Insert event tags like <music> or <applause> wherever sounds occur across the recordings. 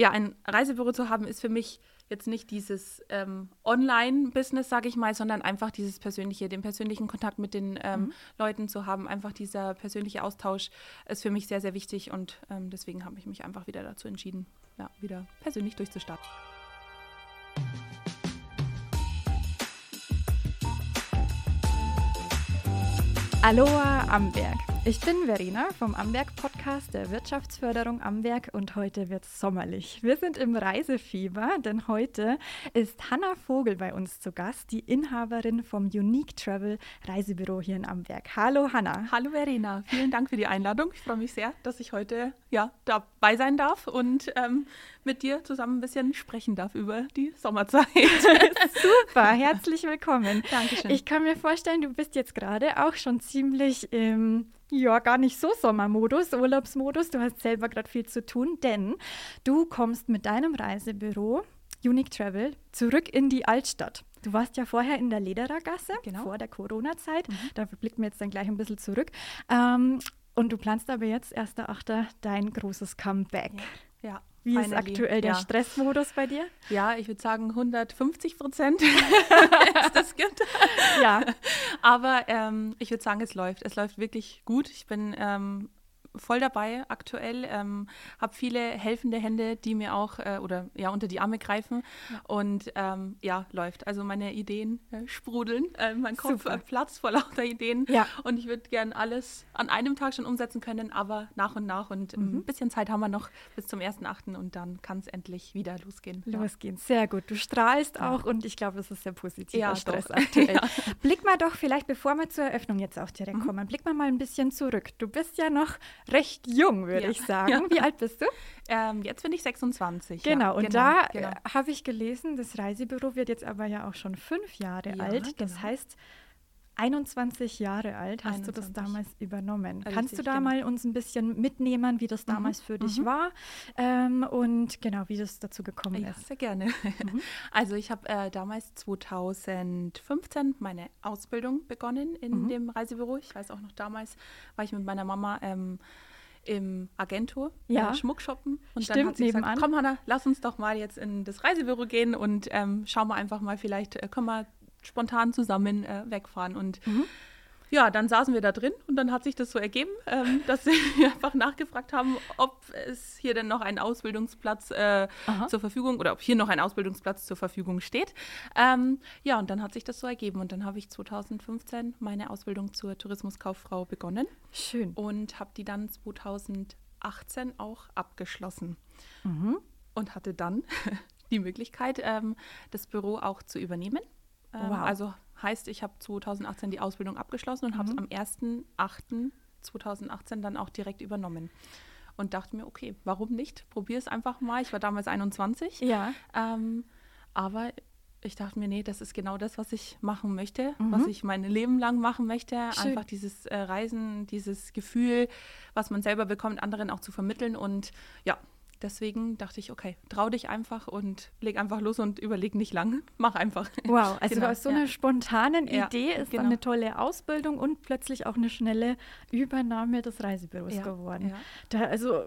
ja, ein Reisebüro zu haben, ist für mich jetzt nicht dieses ähm, Online-Business, sage ich mal, sondern einfach dieses persönliche, den persönlichen Kontakt mit den ähm, mhm. Leuten zu haben. Einfach dieser persönliche Austausch ist für mich sehr, sehr wichtig und ähm, deswegen habe ich mich einfach wieder dazu entschieden, ja, wieder persönlich durchzustarten. Aloha Amberg. Ich bin Verena vom Amberg Podcast der Wirtschaftsförderung Amberg und heute wird es sommerlich. Wir sind im Reisefieber, denn heute ist Hanna Vogel bei uns zu Gast, die Inhaberin vom Unique Travel Reisebüro hier in Amberg. Hallo Hanna. Hallo Verena, vielen Dank für die Einladung. Ich freue mich sehr, dass ich heute ja, dabei sein darf und ähm, mit dir zusammen ein bisschen sprechen darf über die Sommerzeit. <laughs> <laughs> Super, herzlich willkommen. Dankeschön. Ich kann mir vorstellen, du bist jetzt gerade auch schon ziemlich im ja, gar nicht so Sommermodus, Urlaubsmodus. Du hast selber gerade viel zu tun, denn du kommst mit deinem Reisebüro Unique Travel zurück in die Altstadt. Du warst ja vorher in der Lederergasse genau. vor der Corona-Zeit. Mhm. Da blicken wir jetzt dann gleich ein bisschen zurück. Ähm, und du planst aber jetzt, 1.8., dein großes Comeback. Ja. Ja. Wie Finally. ist aktuell der ja. Stressmodus bei dir? Ja, ich würde sagen 150 Prozent, <laughs> es das gibt. Ja. Aber ähm, ich würde sagen, es läuft. Es läuft wirklich gut. Ich bin ähm, voll dabei aktuell, ähm, habe viele helfende Hände, die mir auch äh, oder ja unter die Arme greifen ja. und ähm, ja läuft. Also meine Ideen äh, sprudeln, äh, mein Kopf Super. Platz vor lauter Ideen ja. und ich würde gern alles an einem Tag schon umsetzen können, aber nach und nach und mhm. ein bisschen Zeit haben wir noch bis zum 1.8. und dann kann es endlich wieder losgehen. Losgehen, ja. sehr gut. Du strahlst auch und ich glaube, das ist sehr positiv. Ja, Stress doch. <laughs> aktuell. Blick mal doch vielleicht, bevor wir zur Eröffnung jetzt auch direkt mhm. kommen, blick mal mal ein bisschen zurück. Du bist ja noch recht jung, würde ja. ich <laughs> sagen. Ja. Wie alt bist du? Ähm, jetzt bin ich 26. Genau, und genau, da genau. Äh, habe ich gelesen, das Reisebüro wird jetzt aber ja auch schon fünf Jahre alt. Das genau. heißt, 21 Jahre alt hast 21. du das damals übernommen. Richtig, Kannst du da genau. mal uns ein bisschen mitnehmen, wie das mhm. damals mhm. für dich mhm. war ähm, und genau, wie das dazu gekommen ja, ist? Sehr gerne. Mhm. <laughs> Also ich habe äh, damals 2015 meine Ausbildung begonnen in mhm. dem Reisebüro. Ich weiß auch noch, damals war ich mit meiner Mama ähm, im Agentur ja. Schmuck shoppen. Und Stimmt, dann hat sie nebenan. gesagt, komm Hanna, lass uns doch mal jetzt in das Reisebüro gehen und ähm, schauen wir einfach mal, vielleicht äh, können wir spontan zusammen äh, wegfahren. Und mhm. ja, dann saßen wir da drin und dann hat sich das so ergeben, ähm, <laughs> dass sie einfach nachgefragt haben, ob es hier denn noch ein Ausbildungsplatz äh, zur Verfügung oder ob hier noch ein Ausbildungsplatz zur Verfügung steht. Ähm, ja, und dann hat sich das so ergeben und dann habe ich 2015 meine Ausbildung zur Tourismuskauffrau begonnen. Schön. Und habe die dann 2018 auch abgeschlossen. Mhm. Und hatte dann <laughs> die Möglichkeit, ähm, das Büro auch zu übernehmen. Ähm, wow. Also heißt, ich habe 2018 die Ausbildung abgeschlossen und mhm. habe es am 1.8.2018 dann auch direkt übernommen. Und dachte mir, okay, warum nicht? Probier es einfach mal. Ich war damals 21. Ja. Ähm, aber ich dachte mir, nee, das ist genau das, was ich machen möchte, mhm. was ich mein Leben lang machen möchte. Schön. Einfach dieses äh, Reisen, dieses Gefühl, was man selber bekommt, anderen auch zu vermitteln. Und ja, Deswegen dachte ich, okay, trau dich einfach und leg einfach los und überleg nicht lang. <laughs> Mach einfach. Wow, also genau. aus so einer ja. spontanen Idee ja, ist genau. dann eine tolle Ausbildung und plötzlich auch eine schnelle Übernahme des Reisebüros ja, geworden. Da, also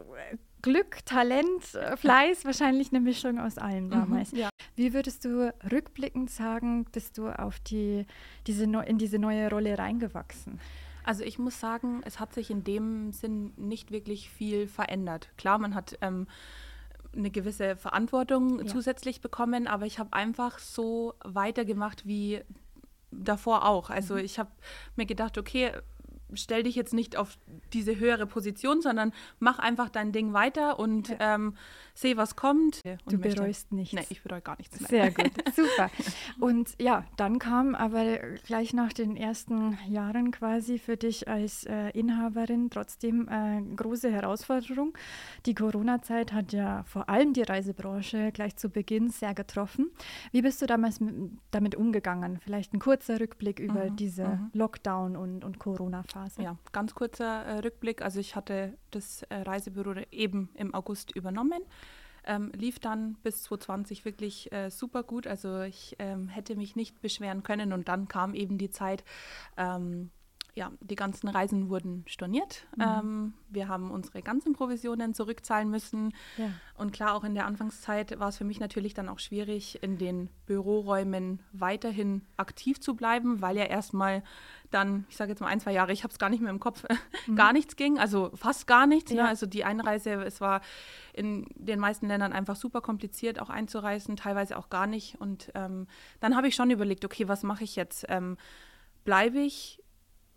Glück, Talent, äh, Fleiß, wahrscheinlich eine Mischung aus allem mhm, damals. Mhm, ja. Wie würdest du rückblickend sagen, bist du auf die, diese, in diese neue Rolle reingewachsen? Also ich muss sagen, es hat sich in dem Sinn nicht wirklich viel verändert. Klar, man hat ähm, eine gewisse Verantwortung ja. zusätzlich bekommen, aber ich habe einfach so weitergemacht wie davor auch. Also mhm. ich habe mir gedacht, okay, stell dich jetzt nicht auf diese höhere Position, sondern mach einfach dein Ding weiter und ja. ähm, seh, was kommt. du bereust nichts. Nein, ich bereue gar nichts. Mehr. Sehr gut, <laughs> super. Und ja, dann kam aber gleich nach den ersten Jahren quasi für dich als äh, Inhaberin trotzdem äh, große Herausforderung. Die Corona-Zeit hat ja vor allem die Reisebranche gleich zu Beginn sehr getroffen. Wie bist du damals damit umgegangen? Vielleicht ein kurzer Rückblick über mhm, diese mhm. Lockdown- und, und Corona-Phase. Ja, ganz kurzer äh, Rückblick. Also ich hatte das äh, Reisebüro eben im August übernommen. Ähm, lief dann bis 2020 wirklich äh, super gut. Also ich ähm, hätte mich nicht beschweren können und dann kam eben die Zeit, ähm, ja, die ganzen Reisen wurden storniert. Mhm. Ähm, wir haben unsere ganzen Provisionen zurückzahlen müssen. Ja. Und klar, auch in der Anfangszeit war es für mich natürlich dann auch schwierig, in den Büroräumen weiterhin aktiv zu bleiben, weil ja erstmal dann, ich sage jetzt mal ein, zwei Jahre, ich habe es gar nicht mehr im Kopf, <laughs> mhm. gar nichts ging, also fast gar nichts. Ne? Ja. Ne? Also die Einreise, es war in den meisten Ländern einfach super kompliziert, auch einzureisen, teilweise auch gar nicht. Und ähm, dann habe ich schon überlegt, okay, was mache ich jetzt? Ähm, bleibe ich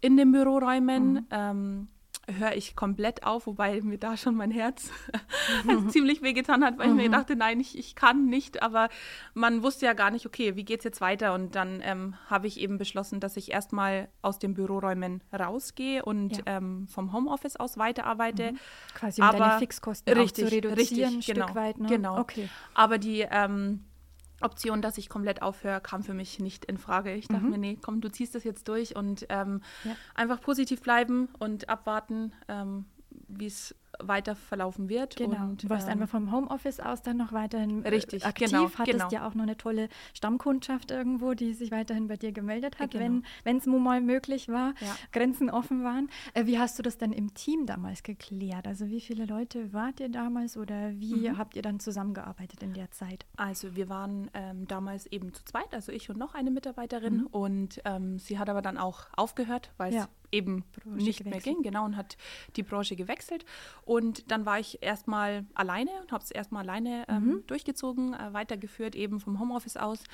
in den Büroräumen. Mhm. Ähm, höre ich komplett auf, wobei mir da schon mein Herz <laughs> mhm. ziemlich wehgetan hat, weil mhm. ich mir mhm. dachte, nein, ich, ich kann nicht. Aber man wusste ja gar nicht, okay, wie geht es jetzt weiter? Und dann ähm, habe ich eben beschlossen, dass ich erstmal aus den Büroräumen rausgehe und ja. ähm, vom Homeoffice aus weiterarbeite. Mhm. Quasi um Aber deine Fixkosten richtig, zu reduzieren, richtig, genau, weit. Ne? Genau. Okay. Aber die ähm, Option, dass ich komplett aufhöre, kam für mich nicht in Frage. Ich dachte mhm. mir, nee, komm, du ziehst das jetzt durch und ähm, ja. einfach positiv bleiben und abwarten, ähm, wie es weiter verlaufen wird. Genau. Und, du warst ähm, einfach vom Homeoffice aus dann noch weiterhin äh, richtig, aktiv, genau, hattest genau. ja auch noch eine tolle Stammkundschaft irgendwo, die sich weiterhin bei dir gemeldet hat, genau. wenn es mal möglich war, ja. Grenzen offen waren. Äh, wie hast du das dann im Team damals geklärt? Also wie viele Leute wart ihr damals oder wie mhm. habt ihr dann zusammengearbeitet in der Zeit? Also wir waren ähm, damals eben zu zweit, also ich und noch eine Mitarbeiterin mhm. und ähm, sie hat aber dann auch aufgehört, weil es ja eben Branche nicht gewechselt. mehr ging, genau, und hat die Branche gewechselt. Und dann war ich erstmal alleine und habe es erstmal alleine ähm, mhm. durchgezogen, äh, weitergeführt, eben vom Homeoffice aus.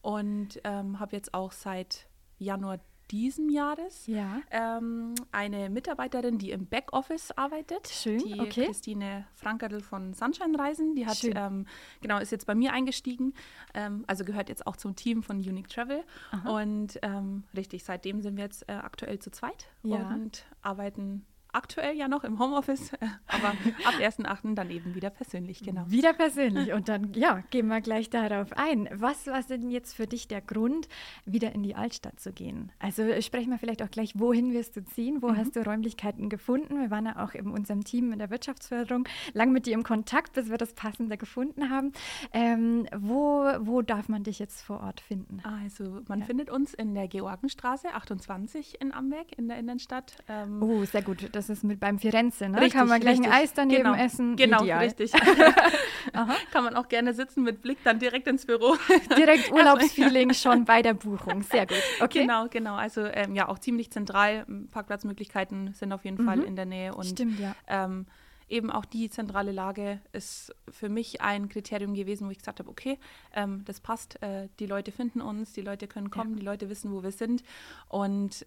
Und ähm, habe jetzt auch seit Januar diesem Jahres ja. ähm, eine Mitarbeiterin, die im Backoffice arbeitet. Schön, die okay. Christine Frankerl von Sunshine Reisen. Die hat, ähm, genau, ist jetzt bei mir eingestiegen. Ähm, also gehört jetzt auch zum Team von Unique Travel. Aha. Und ähm, richtig, seitdem sind wir jetzt äh, aktuell zu zweit ja. und arbeiten aktuell ja noch im Homeoffice, <laughs> aber ab 1.8. dann eben wieder persönlich, genau. Wieder persönlich und dann, ja, gehen wir gleich darauf ein. Was war denn jetzt für dich der Grund, wieder in die Altstadt zu gehen? Also sprechen wir vielleicht auch gleich, wohin wirst du ziehen? Wo mhm. hast du Räumlichkeiten gefunden? Wir waren ja auch in unserem Team in der Wirtschaftsförderung lang mit dir im Kontakt, bis wir das Passende gefunden haben. Ähm, wo, wo darf man dich jetzt vor Ort finden? Also man ja. findet uns in der Georgenstraße 28 in Amberg in der Innenstadt. Ähm, oh, sehr gut. Das das ist mit beim Firenze, ne? Richtig, Kann man gleich richtig. ein Eis daneben genau. essen. Genau, Ideal. richtig. <laughs> Kann man auch gerne sitzen mit Blick dann direkt ins Büro. <laughs> Direkt <laughs> Urlaubsfeeling schon bei der Buchung. Sehr gut. Okay. Genau, genau. Also ähm, ja, auch ziemlich zentral. Parkplatzmöglichkeiten sind auf jeden mhm. Fall in der Nähe. Und, Stimmt, ja. Ähm, eben auch die zentrale Lage ist für mich ein Kriterium gewesen, wo ich gesagt habe, okay, ähm, das passt, äh, die Leute finden uns, die Leute können kommen, ja. die Leute wissen, wo wir sind. Und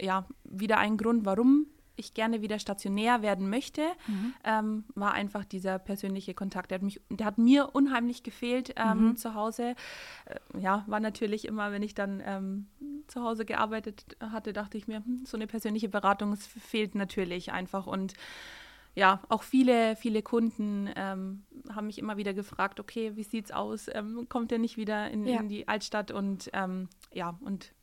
ja, wieder ein Grund, warum ich gerne wieder stationär werden möchte, mhm. ähm, war einfach dieser persönliche Kontakt. Der hat, mich, der hat mir unheimlich gefehlt ähm, mhm. zu Hause. Äh, ja, war natürlich immer, wenn ich dann ähm, zu Hause gearbeitet hatte, dachte ich mir, hm, so eine persönliche Beratung fehlt natürlich einfach. Und ja, auch viele, viele Kunden ähm, haben mich immer wieder gefragt, okay, wie sieht's aus? Ähm, kommt er nicht wieder in, ja. in die Altstadt? Und ähm, ja, und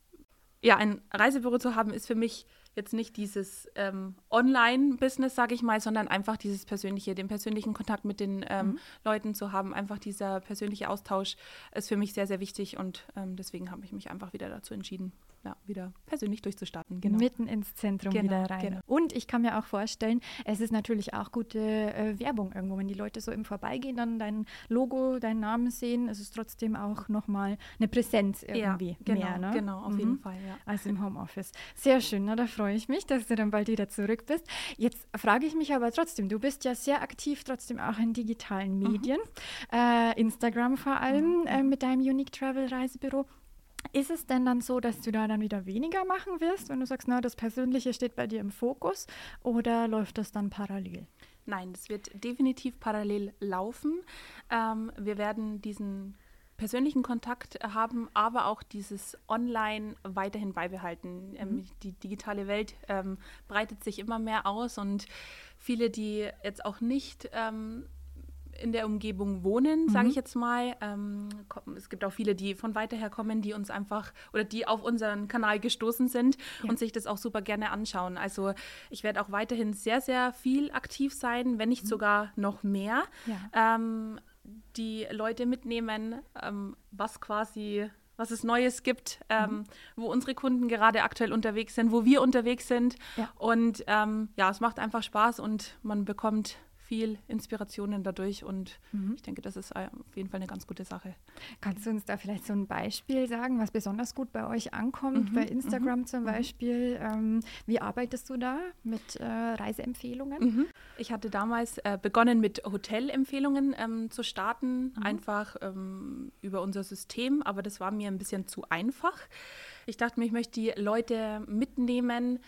ja, ein Reisebüro zu haben, ist für mich jetzt nicht dieses ähm, Online-Business, sage ich mal, sondern einfach dieses persönliche, den persönlichen Kontakt mit den ähm, mhm. Leuten zu haben. Einfach dieser persönliche Austausch ist für mich sehr, sehr wichtig und ähm, deswegen habe ich mich einfach wieder dazu entschieden, ja, wieder persönlich durchzustarten. Genau. Mitten ins Zentrum genau, wieder rein. Genau. Und ich kann mir auch vorstellen, es ist natürlich auch gute äh, Werbung irgendwo, wenn die Leute so im Vorbeigehen dann dein Logo, deinen Namen sehen, es ist trotzdem auch nochmal eine Präsenz irgendwie ja, genau, mehr. Ne? Genau, auf mhm. jeden Fall, ja. Als im Homeoffice. Sehr schön, na, da freue ich mich, dass du dann bald wieder zurück bist. Jetzt frage ich mich aber trotzdem, du bist ja sehr aktiv trotzdem auch in digitalen mhm. Medien, mhm. äh, Instagram vor allem mhm. äh, mit deinem Unique Travel Reisebüro. Ist es denn dann so, dass du da dann wieder weniger machen wirst, wenn du sagst, na, das Persönliche steht bei dir im Fokus oder läuft das dann parallel? Nein, das wird definitiv parallel laufen. Ähm, wir werden diesen persönlichen Kontakt haben, aber auch dieses Online weiterhin beibehalten. Ähm, mhm. die digitale Welt ähm, breitet sich immer mehr aus und viele, die jetzt auch nicht ähm, in der Umgebung wohnen, sage ich mhm. jetzt mal. Ähm, es gibt auch viele, die von weiter her kommen, die uns einfach oder die auf unseren Kanal gestoßen sind ja. und sich das auch super gerne anschauen. Also ich werde auch weiterhin sehr, sehr viel aktiv sein, wenn nicht mhm. sogar noch mehr. Ja. Ähm, die Leute mitnehmen, ähm, was quasi was es Neues gibt, ähm, mhm. wo unsere Kunden gerade aktuell unterwegs sind, wo wir unterwegs sind. Ja. Und ähm, ja, es macht einfach Spaß und man bekommt viel Inspirationen dadurch und mhm. ich denke, das ist auf jeden Fall eine ganz gute Sache. Kannst du uns da vielleicht so ein Beispiel sagen, was besonders gut bei euch ankommt, mhm. bei Instagram mhm. zum mhm. Beispiel? Ähm, wie arbeitest du da mit äh, Reiseempfehlungen? Mhm. Ich hatte damals äh, begonnen mit Hotelempfehlungen ähm, zu starten, mhm. einfach ähm, über unser System, aber das war mir ein bisschen zu einfach. Ich dachte mir, ich möchte die Leute mitnehmen,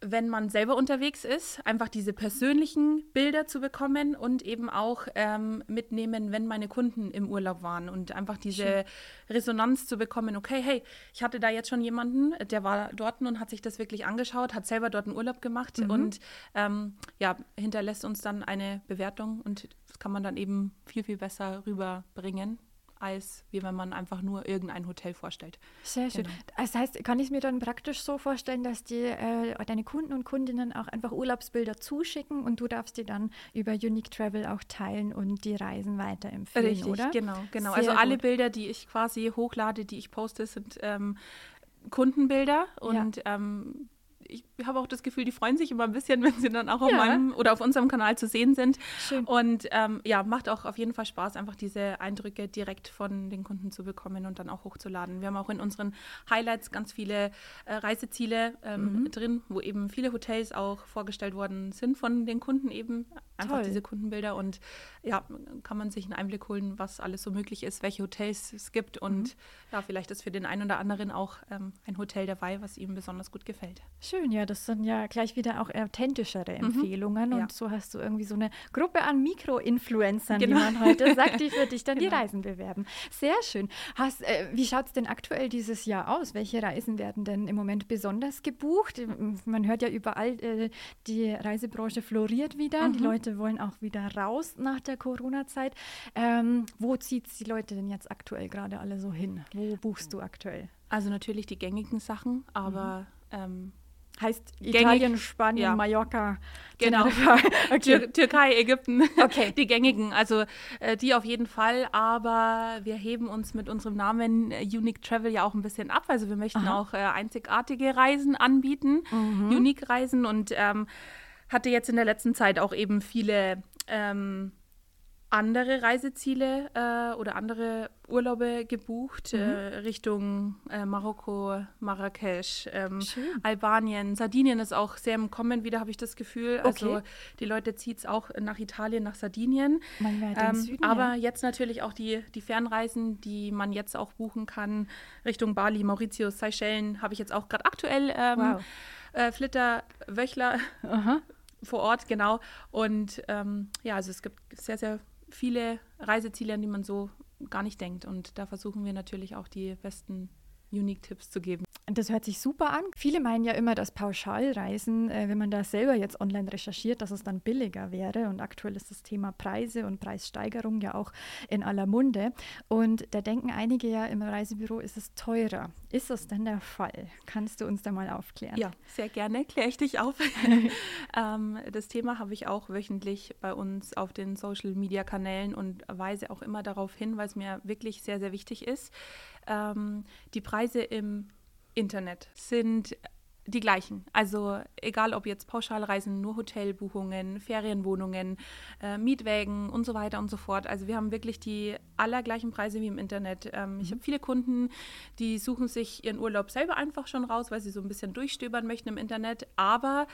wenn man selber unterwegs ist, einfach diese persönlichen Bilder zu bekommen und eben auch ähm, mitnehmen, wenn meine Kunden im Urlaub waren und einfach diese Schön. Resonanz zu bekommen, okay, hey, ich hatte da jetzt schon jemanden, der war dort und hat sich das wirklich angeschaut, hat selber dort einen Urlaub gemacht mhm. und ähm, ja, hinterlässt uns dann eine Bewertung und das kann man dann eben viel, viel besser rüberbringen als wie wenn man einfach nur irgendein Hotel vorstellt. Sehr schön. Genau. Das heißt, kann ich es mir dann praktisch so vorstellen, dass die, äh, deine Kunden und Kundinnen auch einfach Urlaubsbilder zuschicken und du darfst die dann über Unique Travel auch teilen und die Reisen weiterempfehlen, Richtig, oder? genau, genau. Sehr also alle gut. Bilder, die ich quasi hochlade, die ich poste, sind ähm, Kundenbilder und ja. ähm, ich habe auch das Gefühl, die freuen sich immer ein bisschen, <laughs> wenn sie dann auch auf meinem oder auf unserem Kanal zu sehen sind. Schön. Und ähm, ja, macht auch auf jeden Fall Spaß, einfach diese Eindrücke direkt von den Kunden zu bekommen und dann auch hochzuladen. Wir haben auch in unseren Highlights ganz viele äh, Reiseziele ähm, mhm. drin, wo eben viele Hotels auch vorgestellt worden sind von den Kunden eben. Einfach Toll. diese Kundenbilder und ja, kann man sich einen Einblick holen, was alles so möglich ist, welche Hotels es gibt und mhm. ja, vielleicht ist für den einen oder anderen auch ähm, ein Hotel dabei, was ihm besonders gut gefällt. Schön, ja, das sind ja gleich wieder auch authentischere mhm. Empfehlungen. Mhm. Und ja. so hast du irgendwie so eine Gruppe an Mikro-Influencern, genau. wie man heute sagt, die für <laughs> dich dann genau. die Reisen bewerben. Sehr schön. Hast, äh, wie schaut es denn aktuell dieses Jahr aus? Welche Reisen werden denn im Moment besonders gebucht? Man hört ja überall, äh, die Reisebranche floriert wieder. Mhm. Die Leute wollen auch wieder raus nach der Corona-Zeit. Ähm, wo zieht es die Leute denn jetzt aktuell gerade alle so hin? Wo buchst du aktuell? Also natürlich die gängigen Sachen, aber mhm. ähm, heißt Italien, Spanien, ja. Mallorca, genau. <laughs> <laughs> Okay. Türkei, Ägypten, okay. <laughs> die gängigen, also äh, die auf jeden Fall, aber wir heben uns mit unserem Namen äh, Unique Travel ja auch ein bisschen ab, also wir möchten Aha. auch äh, einzigartige Reisen anbieten, mhm. Unique Reisen und ähm, hatte jetzt in der letzten Zeit auch eben viele ähm, andere Reiseziele äh, oder andere Urlaube gebucht, mhm. äh, Richtung äh, Marokko, Marrakesch, ähm, Albanien, Sardinien ist auch sehr im Kommen wieder, habe ich das Gefühl. Also okay. Die Leute zieht es auch nach Italien, nach Sardinien. Ähm, Süden, aber ja. jetzt natürlich auch die, die Fernreisen, die man jetzt auch buchen kann, Richtung Bali, Mauritius, Seychellen, habe ich jetzt auch gerade aktuell ähm, wow. Äh, Flitter, Wöchler. vor Ort, genau. Und ähm, ja, also es gibt sehr, sehr viele Reiseziele, an die man so gar nicht denkt. Und da versuchen wir natürlich auch die besten Unique-Tipps zu geben. Das hört sich super an. Viele meinen ja immer, dass Pauschalreisen, äh, wenn man da selber jetzt online recherchiert, dass es dann billiger wäre. Und aktuell ist das Thema Preise und Preissteigerung ja auch in aller Munde. Und da denken einige ja, im Reisebüro ist es teurer. Ist das denn der Fall? Kannst du uns da mal aufklären? Ja, sehr gerne kläre ich dich auf. <laughs> ähm, das Thema habe ich auch wöchentlich bei uns auf den Social-Media-Kanälen und weise auch immer darauf hin, weil es mir wirklich sehr, sehr wichtig ist. Ähm, die Preise im Internet sind die gleichen. Also egal ob jetzt Pauschalreisen, nur Hotelbuchungen, Ferienwohnungen, äh, Mietwägen und so weiter und so fort. Also wir haben wirklich die allergleichen Preise wie im Internet. Ähm, mhm. Ich habe viele Kunden, die suchen sich ihren Urlaub selber einfach schon raus, weil sie so ein bisschen durchstöbern möchten im Internet. Aber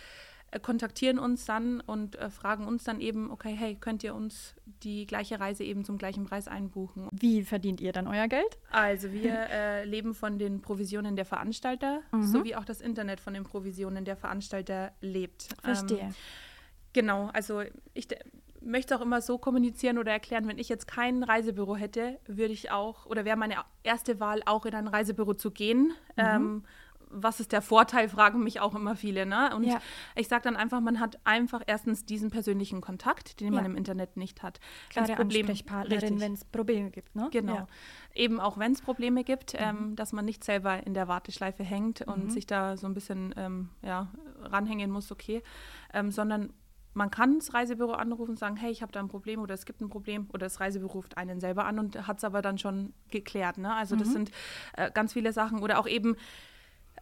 kontaktieren uns dann und äh, fragen uns dann eben, okay, hey, könnt ihr uns die gleiche Reise eben zum gleichen Preis einbuchen? Wie verdient ihr dann euer Geld? Also wir <laughs> äh, leben von den Provisionen der Veranstalter, mhm. sowie auch das Internet von den Provisionen der Veranstalter lebt. Verstehe. Ähm, genau, also ich möchte auch immer so kommunizieren oder erklären, wenn ich jetzt kein Reisebüro hätte, würde ich auch, oder wäre meine erste Wahl auch in ein Reisebüro zu gehen. Mhm. Ähm, was ist der Vorteil, fragen mich auch immer viele. Ne? Und ja. ich sage dann einfach, man hat einfach erstens diesen persönlichen Kontakt, den ja. man im Internet nicht hat. Klare Problem, Ansprechpartnerin, wenn es Probleme gibt. Ne? Genau. Ja. Eben auch wenn es Probleme gibt, mhm. ähm, dass man nicht selber in der Warteschleife hängt mhm. und sich da so ein bisschen ähm, ja, ranhängen muss, okay, ähm, sondern man kann das Reisebüro anrufen und sagen, hey, ich habe da ein Problem oder es gibt ein Problem oder das Reisebüro ruft einen selber an und hat es aber dann schon geklärt. Ne? Also das mhm. sind äh, ganz viele Sachen oder auch eben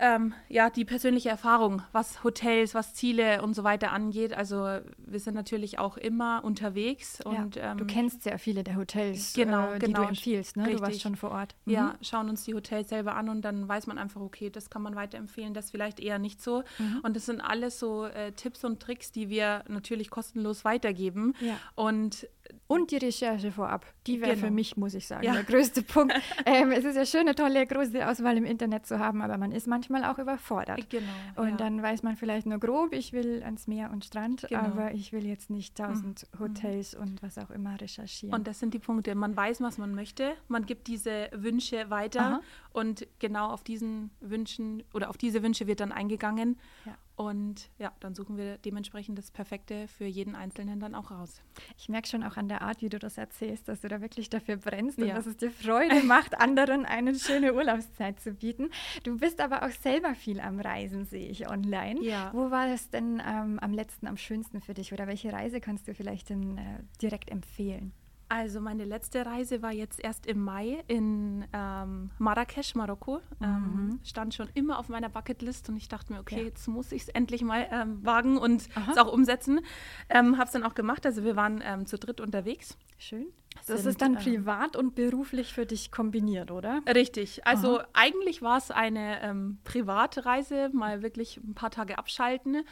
ähm, ja, die persönliche Erfahrung, was Hotels, was Ziele und so weiter angeht. Also wir sind natürlich auch immer unterwegs. Und, ja, ähm, du kennst sehr viele der Hotels, genau, äh, die genau, du empfiehlst. Ne? Du warst schon vor Ort. Mhm. Ja, schauen uns die Hotels selber an und dann weiß man einfach, okay, das kann man weiterempfehlen, das vielleicht eher nicht so. Mhm. Und das sind alles so äh, Tipps und Tricks, die wir natürlich kostenlos weitergeben. Ja. Und und die Recherche vorab. Die wäre genau. für mich, muss ich sagen, ja. der größte Punkt. <laughs> Ähm, es ist ja schön, eine tolle, große Auswahl im Internet zu haben, aber man ist manchmal auch überfordert. Genau. Und ja. dann weiß man vielleicht nur grob, ich will ans Meer und Strand, genau. aber ich will jetzt nicht tausend mhm. Hotels und was auch immer recherchieren. Und das sind die Punkte. Man weiß, was man möchte. Man gibt diese Wünsche weiter Aha. und genau auf diesen Wünschen oder auf diese Wünsche wird dann eingegangen. Ja. Und ja, dann suchen wir dementsprechend das Perfekte für jeden Einzelnen dann auch raus. Ich merke schon auch an der Art, wie du das erzählst, dass du da wirklich dafür brennst ja. und dass es dir Freude <laughs> macht, anderen eine schöne Urlaubszeit zu bieten. Du bist aber auch selber viel am Reisen, sehe ich online. Ja. Wo war es denn ähm, am letzten, am schönsten für dich oder welche Reise kannst du vielleicht denn, äh, direkt empfehlen? Also meine letzte Reise war jetzt erst im Mai in ähm, Marrakesch, Marokko. Ähm, mhm. stand schon immer auf meiner Bucketlist und ich dachte mir, okay, ja. jetzt muss ich es endlich mal ähm, wagen und es auch umsetzen. Ähm, Habe es dann auch gemacht. Also wir waren ähm, zu dritt unterwegs. Schön. Das Sind, ist dann ähm, privat und beruflich für dich kombiniert, oder? Richtig. Also Aha. eigentlich war es eine ähm, Privatreise, mal wirklich ein paar Tage abschalten.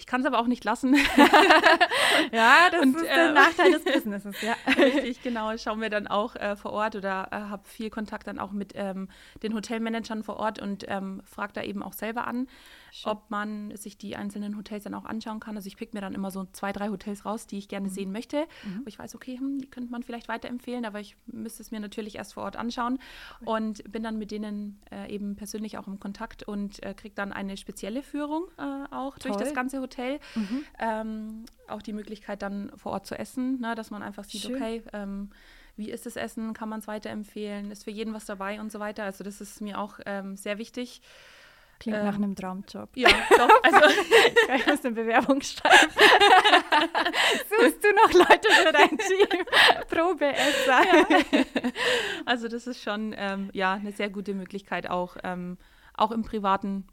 Ich kann es aber auch nicht lassen. <laughs> ja, das und, ist der äh, Nachteil des Businesses, ja. <laughs> Richtig, genau. Schauen wir dann auch äh, vor Ort oder äh, habe viel Kontakt dann auch mit ähm, den Hotelmanagern vor Ort und ähm, frage da eben auch selber an, Schön. ob man sich die einzelnen Hotels dann auch anschauen kann. Also ich pick mir dann immer so zwei, drei Hotels raus, die ich gerne mhm. sehen möchte, mhm. wo ich weiß, okay, hm, die könnte man vielleicht weiterempfehlen, aber ich müsste es mir natürlich erst vor Ort anschauen cool. und bin dann mit denen äh, eben persönlich auch im Kontakt und äh, kriege dann eine spezielle Führung äh, auch Toll. durch das ganze Hotel. Mhm. Ähm, auch die Möglichkeit dann vor Ort zu essen, ne, dass man einfach sieht, Schön. okay, ähm, wie ist das Essen, kann man es weiterempfehlen, ist für jeden was dabei und so weiter. Also das ist mir auch ähm, sehr wichtig. Klingt ähm, nach einem Traumjob. Ja, doch. <laughs> Also ich muss eine Bewerbung schreiben. <laughs> Suchst du noch Leute für dein Team? Probeesser. Ja. Also das ist schon ähm, ja, eine sehr gute Möglichkeit auch. Ähm, auch im privaten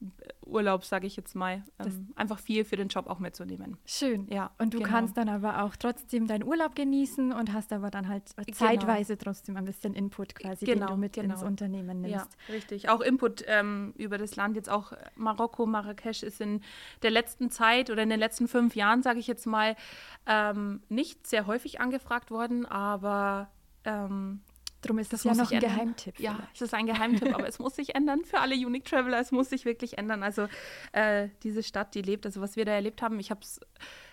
Urlaub, sage ich jetzt mal, ähm, einfach viel für den Job auch mitzunehmen. Schön. Ja. Und du genau. kannst dann aber auch trotzdem deinen Urlaub genießen und hast aber dann halt genau. zeitweise trotzdem ein bisschen Input quasi, genau, den du mit genau. ins Unternehmen nimmst. Ja, richtig. Auch Input ähm, über das Land, jetzt auch Marokko, Marrakesch ist in der letzten Zeit oder in den letzten fünf Jahren, sage ich jetzt mal, ähm, nicht sehr häufig angefragt worden, aber ähm, Darum ist das, das ja noch ein ändern. Geheimtipp. Ja, es ist ein Geheimtipp, aber es muss sich ändern für alle Unique Traveler. Es muss sich wirklich ändern. Also äh, diese Stadt, die lebt, also was wir da erlebt haben, ich habe es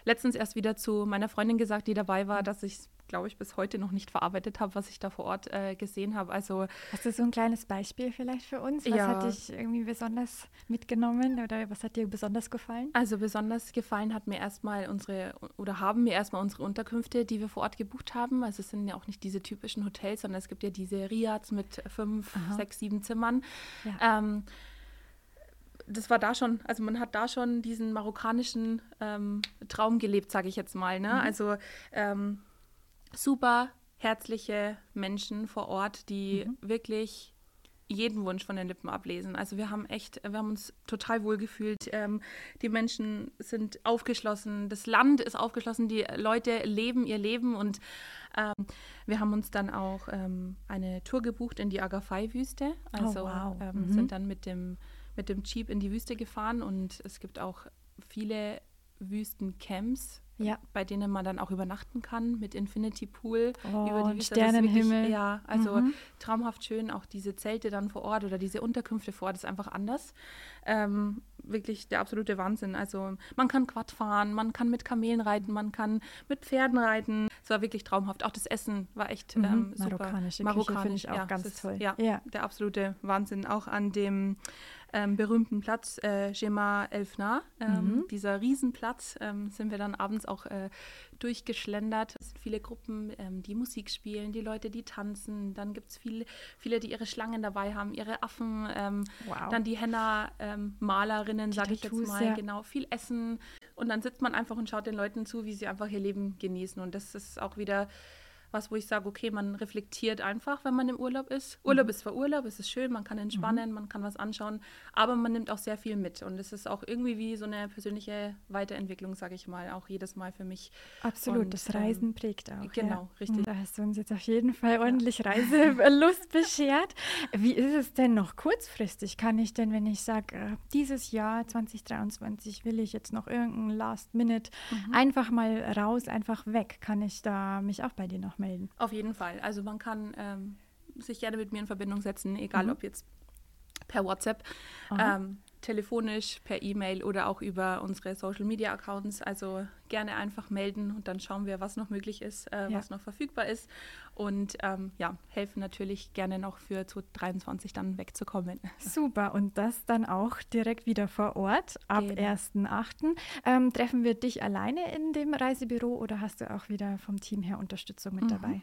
letztens erst wieder zu meiner Freundin gesagt, die dabei war, dass ich glaube ich, bis heute noch nicht verarbeitet habe, was ich da vor Ort äh, gesehen habe. Also, Hast du so ein kleines Beispiel vielleicht für uns? Was ja. hat dich irgendwie besonders mitgenommen oder was hat dir besonders gefallen? Also besonders gefallen hat mir erstmal unsere oder haben mir erstmal unsere Unterkünfte, die wir vor Ort gebucht haben. Also es sind ja auch nicht diese typischen Hotels, sondern es gibt ja diese Riads mit fünf, Aha. sechs, sieben Zimmern. Ja. Ähm, das war da schon, also man hat da schon diesen marokkanischen ähm, Traum gelebt, sage ich jetzt mal. Ne? Mhm. Also ähm, super herzliche Menschen vor Ort, die mhm. wirklich jeden Wunsch von den Lippen ablesen. Also wir haben echt, wir haben uns total wohl gefühlt. Ähm, die Menschen sind aufgeschlossen, das Land ist aufgeschlossen, die Leute leben ihr Leben und ähm, wir haben uns dann auch ähm, eine Tour gebucht in die Agafai-Wüste. Oh, also oh, wow. Ähm, mhm. sind dann mit dem, mit dem Jeep in die Wüste gefahren und es gibt auch viele Wüstencamps ja. bei denen man dann auch übernachten kann mit Infinity Pool oh, über die Wüste. Sternenhimmel. Ja, also mhm. traumhaft schön. Auch diese Zelte dann vor Ort oder diese Unterkünfte vor Ort ist einfach anders. Ähm, wirklich der absolute Wahnsinn. Also man kann Quad fahren, man kann mit Kamelen reiten, man kann mit Pferden reiten. Es war wirklich traumhaft. Auch das Essen war echt mhm. ähm, super. Marokkanische Marokkanisch finde ich auch ja, ganz ist, toll. Ja, ja, der absolute Wahnsinn. Auch an dem ähm, berühmten Platz äh, Gema Elfna, ähm, mhm. dieser Riesenplatz, ähm, sind wir dann abends auch äh, durchgeschlendert. Es sind viele Gruppen, ähm, die Musik spielen, die Leute, die tanzen. Dann gibt es viele, viele, die ihre Schlangen dabei haben, ihre Affen. Ähm, wow. Dann die Henna-Malerinnen, ähm, sage ich jetzt mal. Ja. Genau, viel Essen. und dann sitzt man einfach und schaut den Leuten zu, wie sie einfach ihr Leben genießen. Und das ist auch wieder was, wo ich sage, okay, man reflektiert einfach, wenn man im Urlaub ist. Mhm. Urlaub ist zwar Urlaub, es ist schön, man kann entspannen, mhm. man kann was anschauen, aber man nimmt auch sehr viel mit. Und es ist auch irgendwie wie so eine persönliche Weiterentwicklung, sage ich mal, auch jedes Mal für mich. Absolut, und, das ähm, Reisen ähm, prägt auch. Genau, ja. richtig. Da hast du uns jetzt auf jeden Fall ordentlich ja. Reiselust beschert. Wie ist es denn noch kurzfristig? Kann ich denn, wenn ich sage, äh, dieses Jahr 2023 will ich jetzt noch irgendein Last Minute mhm. einfach mal raus, einfach weg, kann ich da mich auch bei dir noch melden? Melden. Auf jeden Fall. Also man kann ähm, sich gerne mit mir in Verbindung setzen, egal mhm. ob jetzt per WhatsApp, ähm, telefonisch, per E-Mail oder auch über unsere Social Media Accounts. Also gerne einfach melden und dann schauen wir, was noch möglich ist, äh, ja. was noch verfügbar ist. Und ähm, ja, helfen natürlich gerne noch für 2023 dann wegzukommen. <laughs> Super, und das dann auch direkt wieder vor Ort ab genau. 1.8. Ähm, treffen wir dich alleine in dem Reisebüro oder hast du auch wieder vom Team her Unterstützung mit mhm. dabei?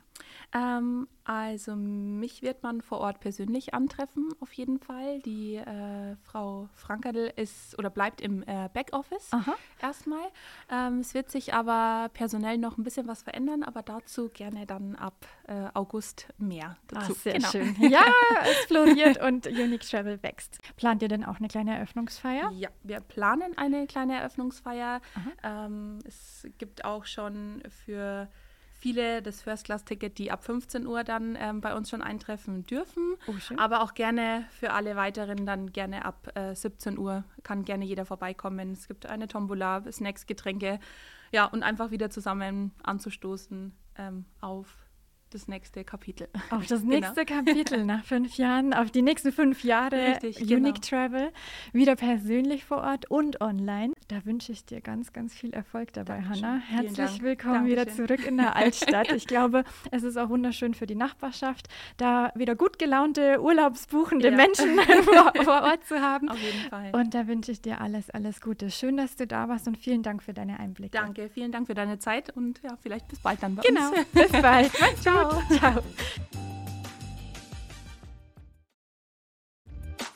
Ähm, also mich wird man vor Ort persönlich antreffen, auf jeden Fall. Die äh, Frau Frankerl ist oder bleibt im äh, Backoffice Aha. erstmal. Ähm, es wird sich aber personell noch ein bisschen was verändern, aber dazu gerne dann ab äh, August mehr dazu. Ah, sehr genau. schön. <laughs> Ja, es floriert und Unique Travel wächst. Plant ihr denn auch eine kleine Eröffnungsfeier? Ja, wir planen eine kleine Eröffnungsfeier. Ähm, es gibt auch schon für viele das First-Class-Ticket, die ab 15 Uhr dann ähm, bei uns schon eintreffen dürfen. Oh, aber auch gerne für alle weiteren dann gerne ab äh, 17 Uhr kann gerne jeder vorbeikommen. Es gibt eine Tombola, Snacks, Getränke. Ja, und einfach wieder zusammen anzustoßen ähm, auf das nächste Kapitel. Auf das <laughs> genau. nächste genau. Kapitel nach fünf Jahren, auf die nächsten fünf Jahre Richtig, Unique genau. Travel, wieder persönlich vor Ort und online. Da wünsche ich dir ganz, ganz viel Erfolg dabei, Dankeschön. Hanna. Herzlich willkommen Dankeschön. wieder zurück in der <laughs> Altstadt. Ich glaube, es ist auch wunderschön für die Nachbarschaft, da wieder gut gelaunte, urlaubsbuchende ja. Menschen <laughs> vor, vor, Ort zu haben. Auf jeden Fall. Und da wünsche ich dir alles, alles Gute. Schön, dass du da warst und vielen Dank für deine Einblicke. Danke, vielen Dank für deine Zeit und ja, vielleicht bis bald dann bei genau. uns. Genau, bis bald. Ciao. Tchau. Tchau.